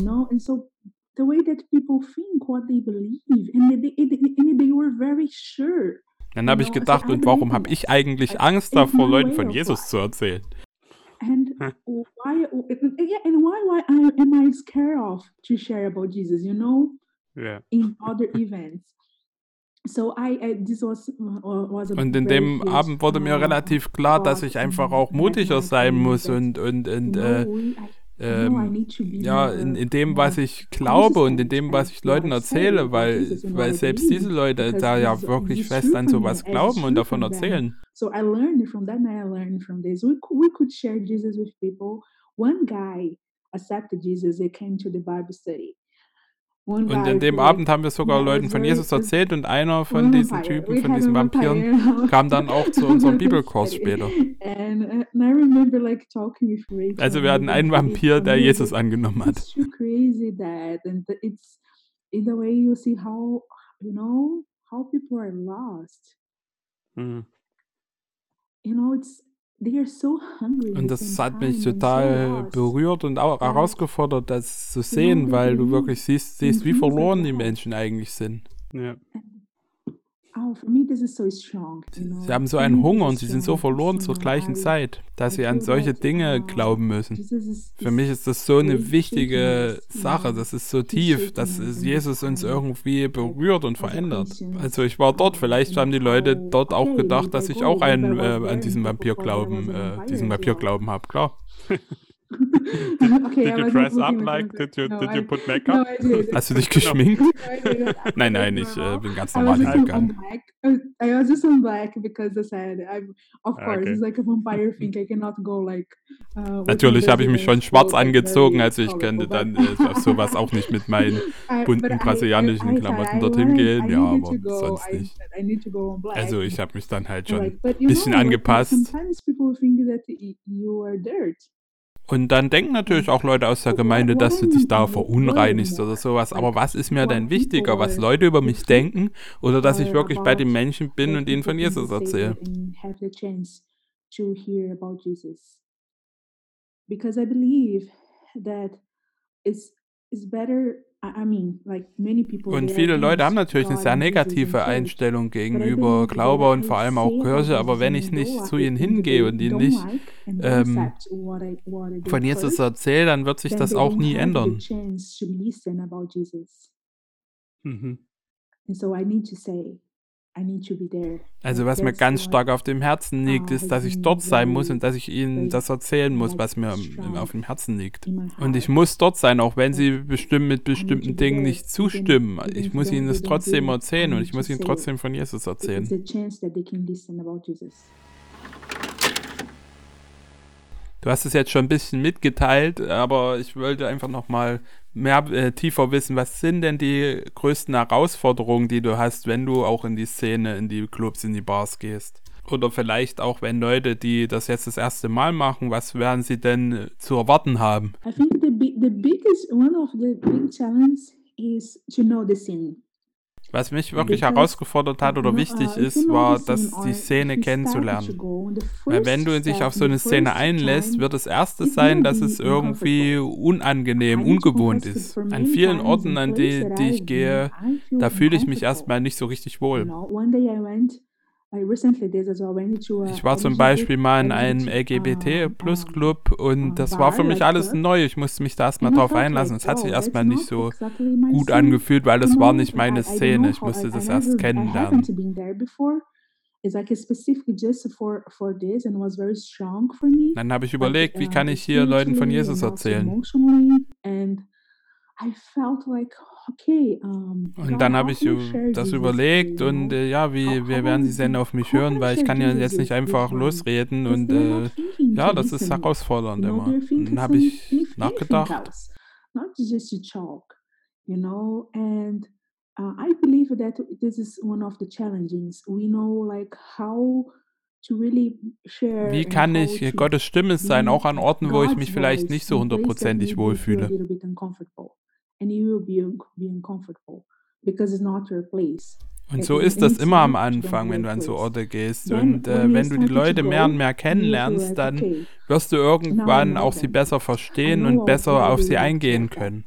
Dann habe ich gedacht, und warum habe ich eigentlich Angst davor, Leuten von Jesus zu erzählen? And why, yeah, and why, why am I scared of to share about Jesus, you know? Yeah. In other events. So I, I, was, was und in dem Abend wurde mir relativ klar, dass ich einfach auch mutiger sein muss und, und, und äh, ähm, ja, in, in dem, was ich glaube und in dem, was ich Leuten erzähle, weil, weil selbst diese Leute da ja wirklich fest an sowas glauben und davon erzählen. So I learned from that and I learned from this. We, we could share Jesus with people. One guy accepted Jesus, he came to the Bible study. Und in dem Abend haben wir sogar Leuten von Jesus erzählt und einer von diesen Typen, von diesen Vampiren, kam dann auch zu unserem Bibelkurs später. Uh, also wir hatten einen Vampir, der Jesus angenommen hat. Mhm. You know, it's und das hat mich total berührt und auch herausgefordert, das zu sehen, weil du wirklich siehst, siehst wie verloren die Menschen eigentlich sind. Ja. Oh, sie haben so einen Hunger und sie sind so verloren zur gleichen Zeit, dass sie an solche Dinge glauben müssen. Für mich ist das so eine wichtige Sache, das ist so tief, dass Jesus uns irgendwie berührt und verändert. Also ich war dort, vielleicht haben die Leute dort auch gedacht, dass ich auch einen, äh, an diesen Vampirglauben, äh, diesen Vampirglauben habe, klar. okay, did you dress up like? Did you, no, did you put makeup? No. Hast du dich geschminkt? no, nein, nein, ich äh, bin ganz normal hingegangen. I was just in black because I said, I'm, of ah, course, okay. it's like a vampire thing. I cannot go like. Uh, Natürlich habe ich mich schon schwarz angezogen, also ich könnte dann äh, auf sowas auch nicht mit meinen bunten brasilianischen Klamotten dorthin gehen. Ja, aber sonst nicht. Also ich habe mich dann halt schon ein bisschen angepasst. Sometimes people think that you are dirt. Und dann denken natürlich auch Leute aus der Gemeinde, dass du dich da verunreinigst oder sowas. Aber was ist mir denn wichtiger, was Leute über mich denken oder dass ich wirklich bei den Menschen bin und ihnen von Jesus erzähle? Because I believe that it's, it's better und viele Leute haben natürlich eine sehr negative Einstellung gegenüber Glaube und vor allem auch Kirche, aber wenn ich nicht zu ihnen hingehe und ihnen nicht ähm, von Jesus erzähle, dann wird sich das auch nie ändern. Mhm. Also was mir ganz stark auf dem Herzen liegt, ist, dass ich dort sein muss und dass ich ihnen das erzählen muss, was mir auf dem Herzen liegt. Und ich muss dort sein, auch wenn sie bestimmt mit bestimmten Dingen nicht zustimmen. Ich muss ihnen das trotzdem erzählen und ich muss ihnen trotzdem von Jesus erzählen. Du hast es jetzt schon ein bisschen mitgeteilt, aber ich wollte einfach nochmal mehr äh, tiefer wissen, was sind denn die größten Herausforderungen, die du hast, wenn du auch in die Szene, in die Clubs, in die Bars gehst? Oder vielleicht auch, wenn Leute, die das jetzt das erste Mal machen, was werden sie denn zu erwarten haben? I think the, the biggest, one of the big challenges is to know the scene. Was mich wirklich herausgefordert hat oder wichtig ist, war, dass die Szene kennenzulernen. Weil wenn du dich auf so eine Szene einlässt, wird das erste sein, dass es irgendwie unangenehm, ungewohnt ist. An vielen Orten, an die, die ich gehe, da fühle ich mich erstmal nicht so richtig wohl. Ich war zum Beispiel mal in einem LGBT-Plus-Club und das war für mich alles neu. Ich musste mich da erstmal drauf einlassen. Es hat sich erstmal nicht so gut angefühlt, weil es war nicht meine Szene. Ich musste das erst kennenlernen. Dann habe ich überlegt, wie kann ich hier Leuten von Jesus erzählen? Und dann habe ich das überlegt und äh, ja, wie, wie werden sie denn auf mich hören, weil ich kann ja jetzt nicht einfach losreden und äh, ja, das ist herausfordernd immer. Und dann habe ich nachgedacht. You know, and uh, I believe that this is one of the challenges. We know like how wie kann ich Gottes Stimme sein, auch an Orten, wo ich mich vielleicht nicht so hundertprozentig wohlfühle? Und so ist das immer am Anfang, wenn du an so Orte gehst. Und äh, wenn du die Leute mehr und mehr kennenlernst, dann wirst du irgendwann auch sie besser verstehen und besser auf sie eingehen können.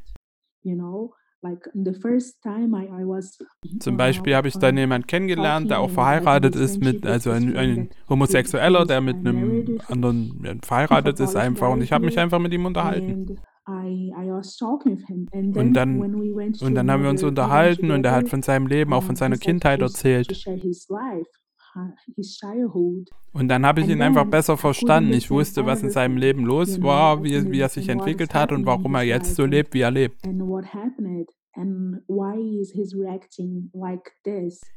Zum Beispiel habe ich dann jemanden kennengelernt, der auch verheiratet ist mit, also ein, ein Homosexueller, der mit einem anderen verheiratet ist einfach. Und ich habe mich einfach mit ihm unterhalten. Und dann, und dann haben wir uns unterhalten und er hat von seinem Leben, auch von seiner Kindheit erzählt. Und dann habe ich ihn einfach besser verstanden. Ich wusste, was in seinem Leben los war, wie, wie er sich entwickelt hat und warum er jetzt so lebt, wie er lebt.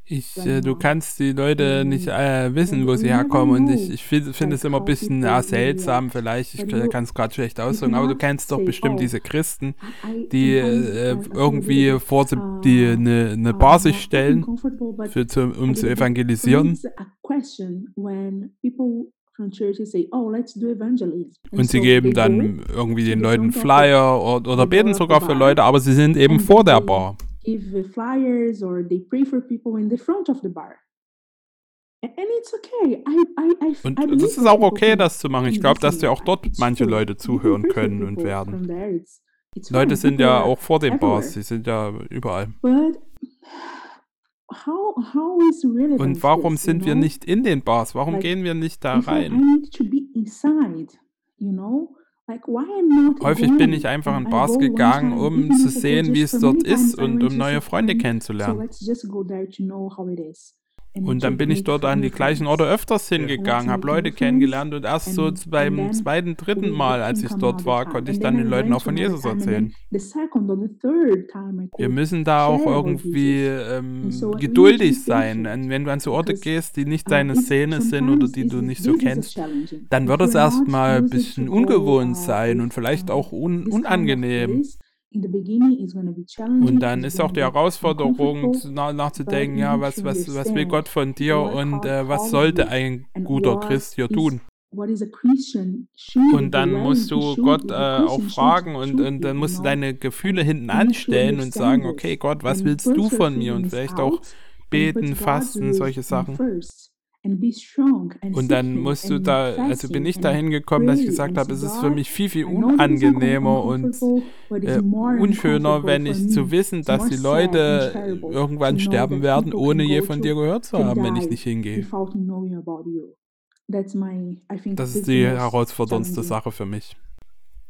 Ich, äh, du kannst die Leute nicht äh, wissen, wo sie herkommen und ich, ich finde find es immer ein bisschen äh, seltsam vielleicht, ich kann es gerade schlecht ausdrücken, aber du kennst doch bestimmt oh, diese Christen, die äh, irgendwie vor die eine, eine Basis stellen, für, zu, um zu evangelisieren. Oh, und sie geben dann irgendwie den Leuten Flyer oder, oder beten sogar für Leute, aber sie sind eben vor der Bar. Und es ist auch okay, das zu machen. Ich glaube, dass dir auch dort manche Leute zuhören können und werden. Leute sind ja auch vor den Bars, sie sind ja überall. Und warum sind wir nicht in den Bars? Warum gehen wir nicht da rein? Häufig bin ich einfach in Bars gegangen, um zu sehen, wie es dort ist und um neue Freunde kennenzulernen. Und dann bin ich dort an die gleichen Orte öfters hingegangen, habe Leute kennengelernt und erst so beim zweiten, dritten Mal, als ich dort war, konnte ich dann den Leuten auch von Jesus erzählen. Wir müssen da auch irgendwie ähm, geduldig sein. Wenn du an so Orte gehst, die nicht deine Szene sind oder die du nicht so kennst, dann wird es erstmal ein bisschen ungewohnt sein und vielleicht auch un unangenehm. Und dann ist auch die Herausforderung nachzudenken, ja, was, was, was will Gott von dir und äh, was sollte ein guter Christ hier tun? Und dann musst du Gott äh, auch fragen und, und dann musst du deine Gefühle hinten anstellen und sagen, okay Gott, was willst du von mir? Und vielleicht auch beten, fasten, solche Sachen. Und dann musst du da, also bin ich da hingekommen, dass ich gesagt habe, es ist für mich viel, viel unangenehmer und äh, unschöner, wenn ich zu wissen, dass die Leute irgendwann sterben werden, ohne je von dir gehört zu haben, wenn ich nicht hingehe. Das ist die herausforderndste Sache für mich.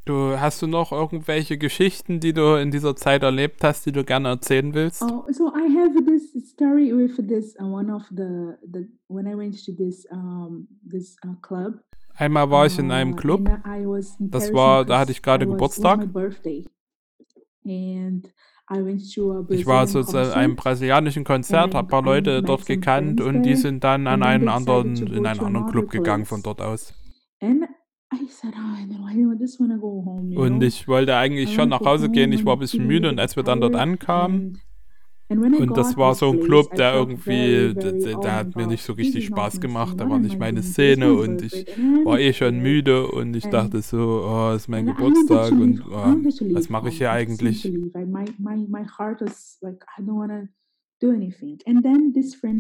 Du, hast du noch irgendwelche Geschichten, die du in dieser Zeit erlebt hast, die du gerne erzählen willst? Oh, so I have this story with this uh, one of the the when I went to this um this uh, club. Einmal war ich in einem uh, Club. Das war, da hatte ich gerade Geburtstag. Ich war so zu einem brasilianischen Konzert, habe ein paar Leute dort gekannt und die sind dann an einen anderen, in einen anderen Club gegangen von dort aus. Oh, und ich wollte eigentlich schon nach Hause gehen, ich war ein bisschen müde und als wir dann dort ankamen, und das war so ein Club, der irgendwie, der, der, hat mir nicht so richtig Spaß gemacht, da war nicht meine Szene und ich war eh schon müde und ich dachte so, oh, ist mein Geburtstag und oh, was mache ich hier eigentlich?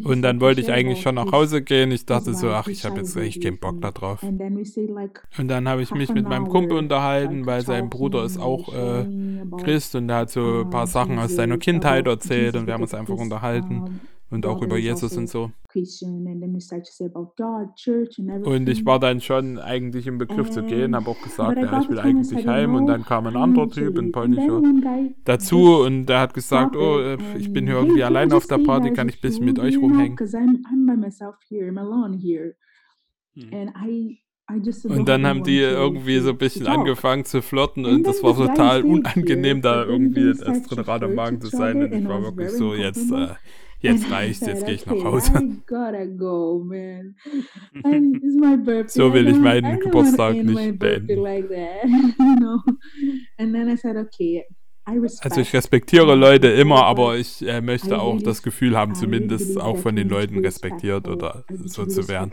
Und dann wollte ich eigentlich schon nach Hause gehen. Ich dachte so, ach, ich habe jetzt eigentlich keinen Bock darauf. Und dann habe ich mich mit meinem Kumpel unterhalten, weil sein Bruder ist auch äh, Christ und der hat so ein paar Sachen aus seiner Kindheit erzählt und wir haben uns einfach unterhalten und auch über Jesus und so. Und ich war dann schon eigentlich im Begriff zu gehen, habe auch gesagt, ja, ich will eigentlich heim. Und dann kam ein anderer Typ, ein polnischer, dazu und der hat gesagt, oh, äh, ich bin hier irgendwie allein auf der Party, kann ich ein bisschen mit euch rumhängen. Und dann haben die irgendwie so ein bisschen angefangen zu flirten und das war total unangenehm, da irgendwie als drin Rad am Magen zu sein. Und ich war wirklich so, jetzt, äh, jetzt reicht's, jetzt gehe ich nach Hause. Go, so will ich meinen Geburtstag nicht beenden. Also ich respektiere Leute immer, aber ich äh, möchte auch das Gefühl haben, zumindest auch von den Leuten respektiert oder so zu werden.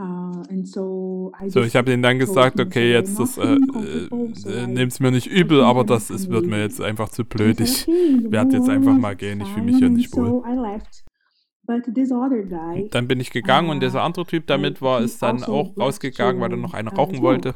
Uh, so, ich habe denen dann gesagt, okay, jetzt das äh, äh, nehmt es mir nicht übel, aber das ist, wird mir jetzt einfach zu blöd. Ich werde jetzt einfach mal gehen, ich fühle mich hier nicht wohl. Dann bin ich gegangen und dieser uh, andere Typ damit war, ist dann also auch rausgegangen, weil er noch eine rauchen wollte.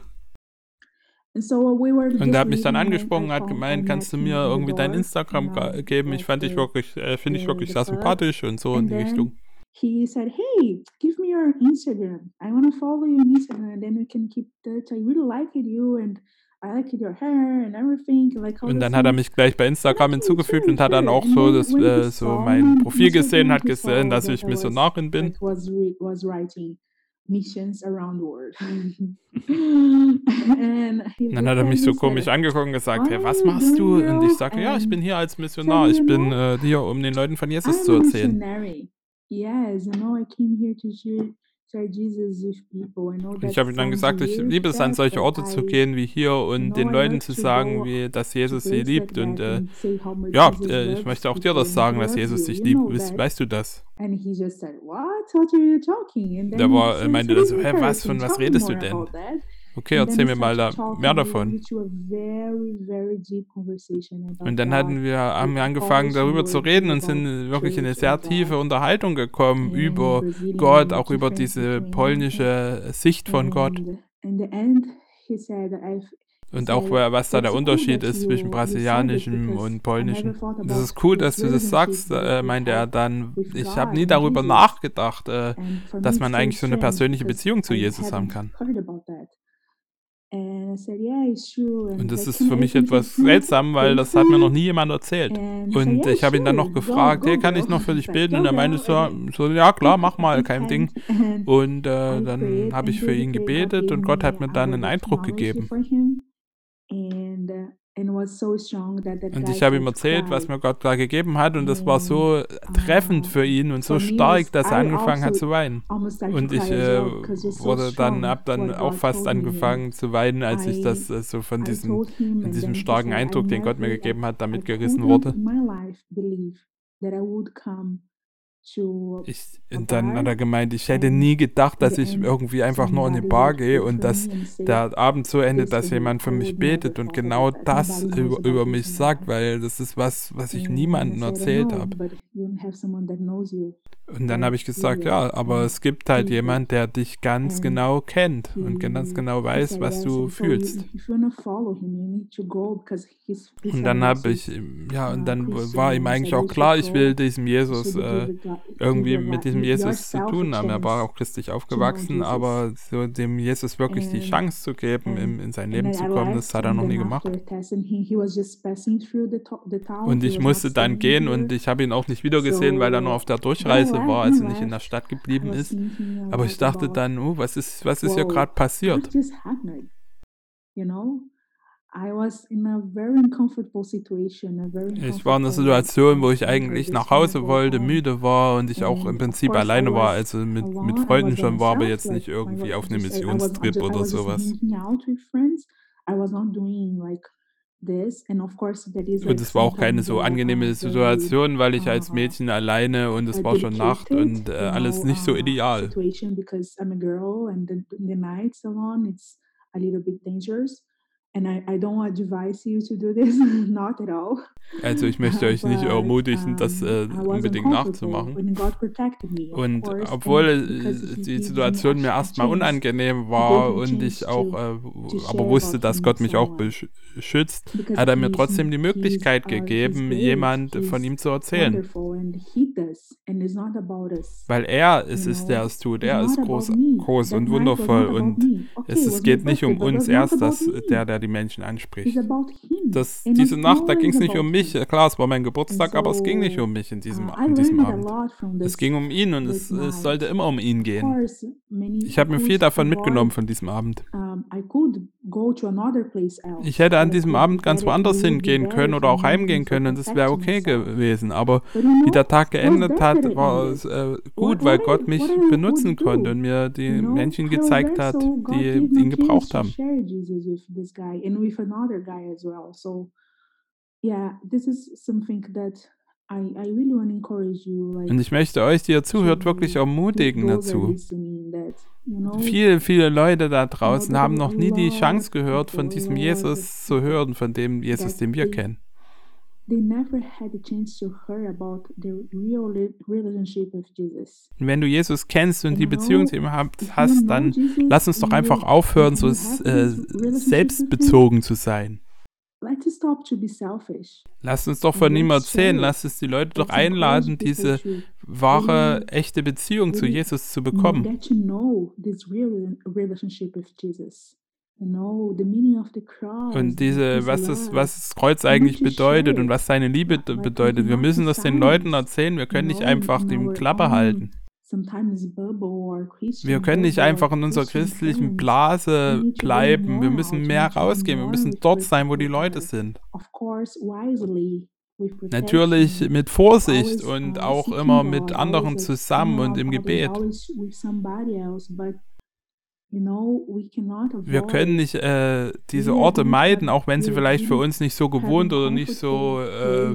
Und er hat mich dann angesprochen, hat gemeint, kannst du mir irgendwie dein Instagram geben? Ich fand dich wirklich, äh, finde ich wirklich sehr sympathisch und so in die Richtung he said, "Hey, give me your Instagram. I want to follow you on Instagram, and then we can keep touch. I really like it, you, and I like your hair and everything." Like und dann hat er mich gleich bei Instagram hinzugefügt und hat dann auch so das, äh, so mein Profil gesehen, hat gesehen, dass ich Missionarin bin. Missions around the world. dann hat er mich so komisch angeguckt und gesagt, hey, was machst du? Und ich sage, ja, ich bin hier als Missionar. Ich bin äh, hier, um den Leuten von Jesus zu erzählen. Yes, I know I came here to share ich habe dann gesagt, ich liebe es, an solche Orte zu gehen wie hier und den Leuten zu sagen, wie, dass Jesus sie liebt. Und äh, ja, äh, ich möchte auch dir das sagen, dass Jesus dich liebt. Weißt, du das? Der war, er meinte dann so, hä, was, von was redest du denn? Okay, erzähl mir mal da mehr davon. Und dann hatten wir, haben wir angefangen darüber zu reden und sind wirklich in eine sehr tiefe Unterhaltung gekommen über Gott, auch über diese polnische Sicht von Gott. Und auch was da der Unterschied ist zwischen brasilianischem und polnischem. Das ist cool, dass du das sagst, äh, meinte er dann. Ich habe nie darüber nachgedacht, äh, dass man eigentlich so eine persönliche Beziehung zu Jesus haben kann. Und das ist für mich etwas seltsam, weil das hat mir noch nie jemand erzählt. Und ich habe ihn dann noch gefragt, hey, kann ich noch für dich beten? Und er meinte so, so ja klar, mach mal, kein Ding. Und äh, dann habe ich für ihn gebetet und Gott hat mir dann einen Eindruck gegeben. Und ich habe ihm erzählt, was mir Gott da gegeben hat, und das war so treffend für ihn und so stark, dass er angefangen hat also zu weinen. Und ich äh, wurde dann, habe dann auch fast angefangen zu weinen, als ich das äh, so von diesem, von diesem starken Eindruck, den Gott mir gegeben hat, damit gerissen wurde. Ich, und dann hat er gemeint, ich hätte nie gedacht, dass ich irgendwie einfach nur in die Bar gehe und dass der Abend so endet, dass jemand für mich betet und genau das über, über mich sagt, weil das ist was, was ich niemandem erzählt habe. Und dann habe ich gesagt, ja, aber es gibt halt jemand, der dich ganz genau kennt und ganz genau weiß, was du fühlst. Und dann habe ich, ja, und dann war ihm eigentlich auch klar, ich will diesem Jesus äh, irgendwie mit diesem Jesus zu tun haben. Er war auch christlich aufgewachsen, aber so dem Jesus wirklich die Chance zu geben, in, in sein Leben zu kommen, das hat er noch nie gemacht. Und ich musste dann gehen und ich habe ihn auch nicht wiedergesehen, weil er nur auf der Durchreise war, also nicht in der Stadt geblieben ist. Aber ich dachte dann, oh, was ist, was ist hier gerade passiert? Ich war in einer Situation, wo ich eigentlich nach Hause wollte, müde war und ich auch im Prinzip alleine war, also mit, mit Freunden schon war, aber jetzt nicht irgendwie auf einem Missionstrip oder sowas. Und es war auch keine so angenehme Situation, weil ich als Mädchen alleine und es war schon Nacht und äh, alles nicht so ideal. Also ich möchte euch nicht ermutigen, das äh, unbedingt nachzumachen. Und obwohl die Situation mir erstmal unangenehm war und ich auch äh, aber wusste, dass Gott mich auch beschützt, hat er mir trotzdem die Möglichkeit gegeben, jemand von ihm zu erzählen. Weil er es ist, der es tut. Er ist groß, groß und wundervoll und es, es geht nicht um uns. erst, dass der, der die Menschen anspricht. Das, diese Nacht, da ging es nicht um mich. Klar, es war mein Geburtstag, aber es ging nicht um mich in diesem, uh, in diesem Abend. Es ging um ihn und es, es sollte immer um ihn gehen. Ich habe mir viel davon mitgenommen von diesem Abend. Ich hätte an diesem Abend ganz woanders hingehen können oder auch heimgehen können. Und das wäre okay gewesen. Aber wie der Tag geendet hat, war es äh, gut, weil Gott mich benutzen konnte und mir die Menschen gezeigt hat, die ihn gebraucht haben. Und ich möchte euch, die ihr zuhört, wirklich ermutigen dazu. Viele, viele Leute da draußen haben noch nie die Chance gehört, von diesem Jesus zu hören, von dem Jesus, den wir kennen. Wenn du Jesus kennst und die Beziehung zu ihm hast, dann lass uns doch einfach aufhören, so äh, selbstbezogen zu sein. Lass uns doch von ihm erzählen, lass es die Leute doch einladen, diese wahre, echte Beziehung zu Jesus zu bekommen. Und diese, was das, was das Kreuz eigentlich bedeutet und was seine Liebe bedeutet. Wir müssen das den Leuten erzählen, wir können nicht einfach die Klappe halten. Wir können nicht einfach in unserer christlichen Blase bleiben. Wir müssen mehr rausgehen. Wir müssen dort sein, wo die Leute sind. Natürlich mit Vorsicht und auch immer mit anderen zusammen und im Gebet. Wir können nicht äh, diese Orte meiden, auch wenn sie vielleicht für uns nicht so gewohnt oder nicht so äh,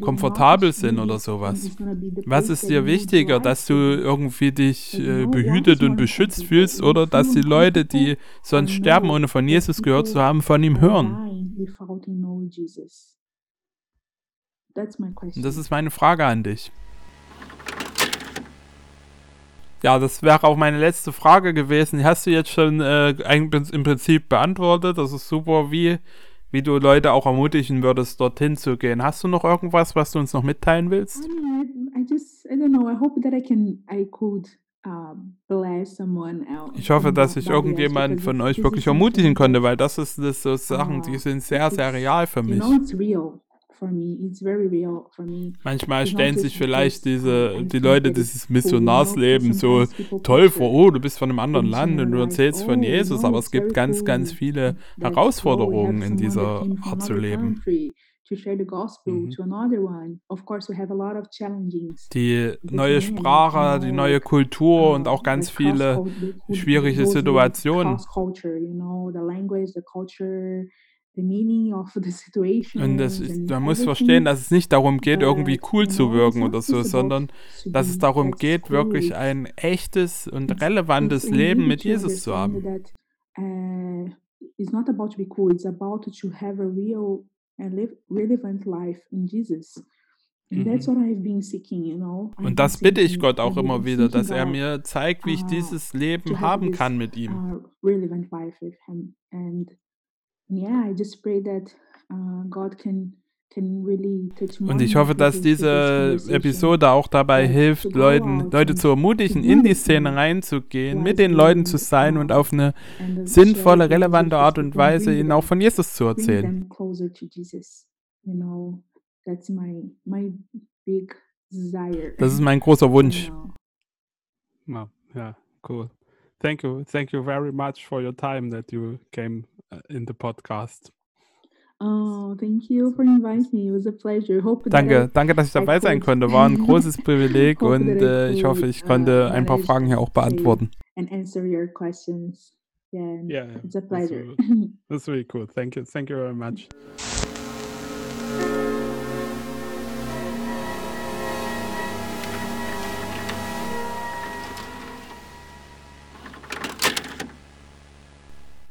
komfortabel sind oder sowas. Was ist dir wichtiger, dass du irgendwie dich äh, behütet und beschützt fühlst oder dass die Leute, die sonst sterben, ohne von Jesus gehört zu haben, von ihm hören? Das ist meine Frage an dich. Ja, das wäre auch meine letzte Frage gewesen. Die hast du jetzt schon äh, im Prinzip beantwortet. Das ist super, wie, wie du Leute auch ermutigen würdest, dorthin zu gehen. Hast du noch irgendwas, was du uns noch mitteilen willst? I just, I don't know. I hope that I can, I could Ich hoffe, dass ich irgendjemand von euch wirklich ermutigen konnte, weil das ist das so Sachen, die sind sehr, sehr real für mich. Manchmal stellen sich vielleicht diese, die Leute dieses Missionarsleben so toll vor, oh, du bist von einem anderen Land und du erzählst von oh, Jesus, aber es gibt ganz, ganz viele Herausforderungen in dieser Art zu leben. mhm. Die neue Sprache, die neue Kultur und auch ganz viele schwierige Situationen. Und das ist, man muss verstehen, dass es nicht darum geht, irgendwie cool zu wirken oder so, sondern dass es darum geht, wirklich ein echtes und relevantes Leben mit Jesus zu haben. Uh, it's not about to be cool, it's about to have a real and relevant life in Jesus. Know. Und das bitte ich Gott auch immer wieder, dass er mir zeigt, wie ich uh, dieses Leben haben kann mit ihm. Yeah, I just pray that uh, God can und ich hoffe, dass diese Episode auch dabei hilft, Leuten, Leute zu ermutigen, in die Szene reinzugehen, mit den Leuten zu sein und auf eine sinnvolle, relevante Art und Weise ihnen auch von Jesus zu erzählen. Das ist mein großer Wunsch. Ja, yeah, cool. Thank you. Thank you very much for your time that you came in the podcast. Oh, thank you for inviting me. It was a pleasure. Hope danke, danke, dass ich dabei sein konnte. War ein großes Privileg und äh, ich hoffe, ich konnte uh, ein paar Fragen hier auch beantworten. And answer your questions. Yeah, yeah it's a pleasure. That's really, that's really cool. Thank you. Thank you very much.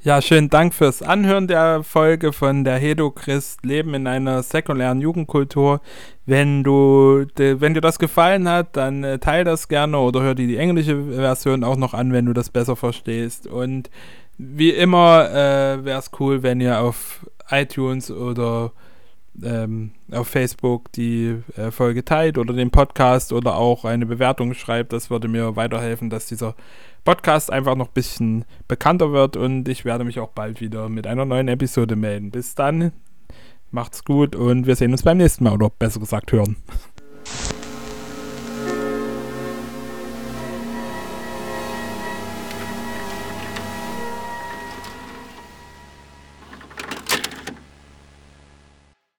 Ja, schönen Dank fürs Anhören der Folge von der Hedo Christ Leben in einer säkulären Jugendkultur. Wenn du, wenn dir das gefallen hat, dann äh, teil das gerne oder hör dir die englische Version auch noch an, wenn du das besser verstehst. Und wie immer äh, wäre es cool, wenn ihr auf iTunes oder ähm, auf Facebook die äh, Folge teilt oder den Podcast oder auch eine Bewertung schreibt. Das würde mir weiterhelfen, dass dieser Podcast einfach noch ein bisschen bekannter wird und ich werde mich auch bald wieder mit einer neuen Episode melden. Bis dann, macht's gut und wir sehen uns beim nächsten Mal oder besser gesagt hören.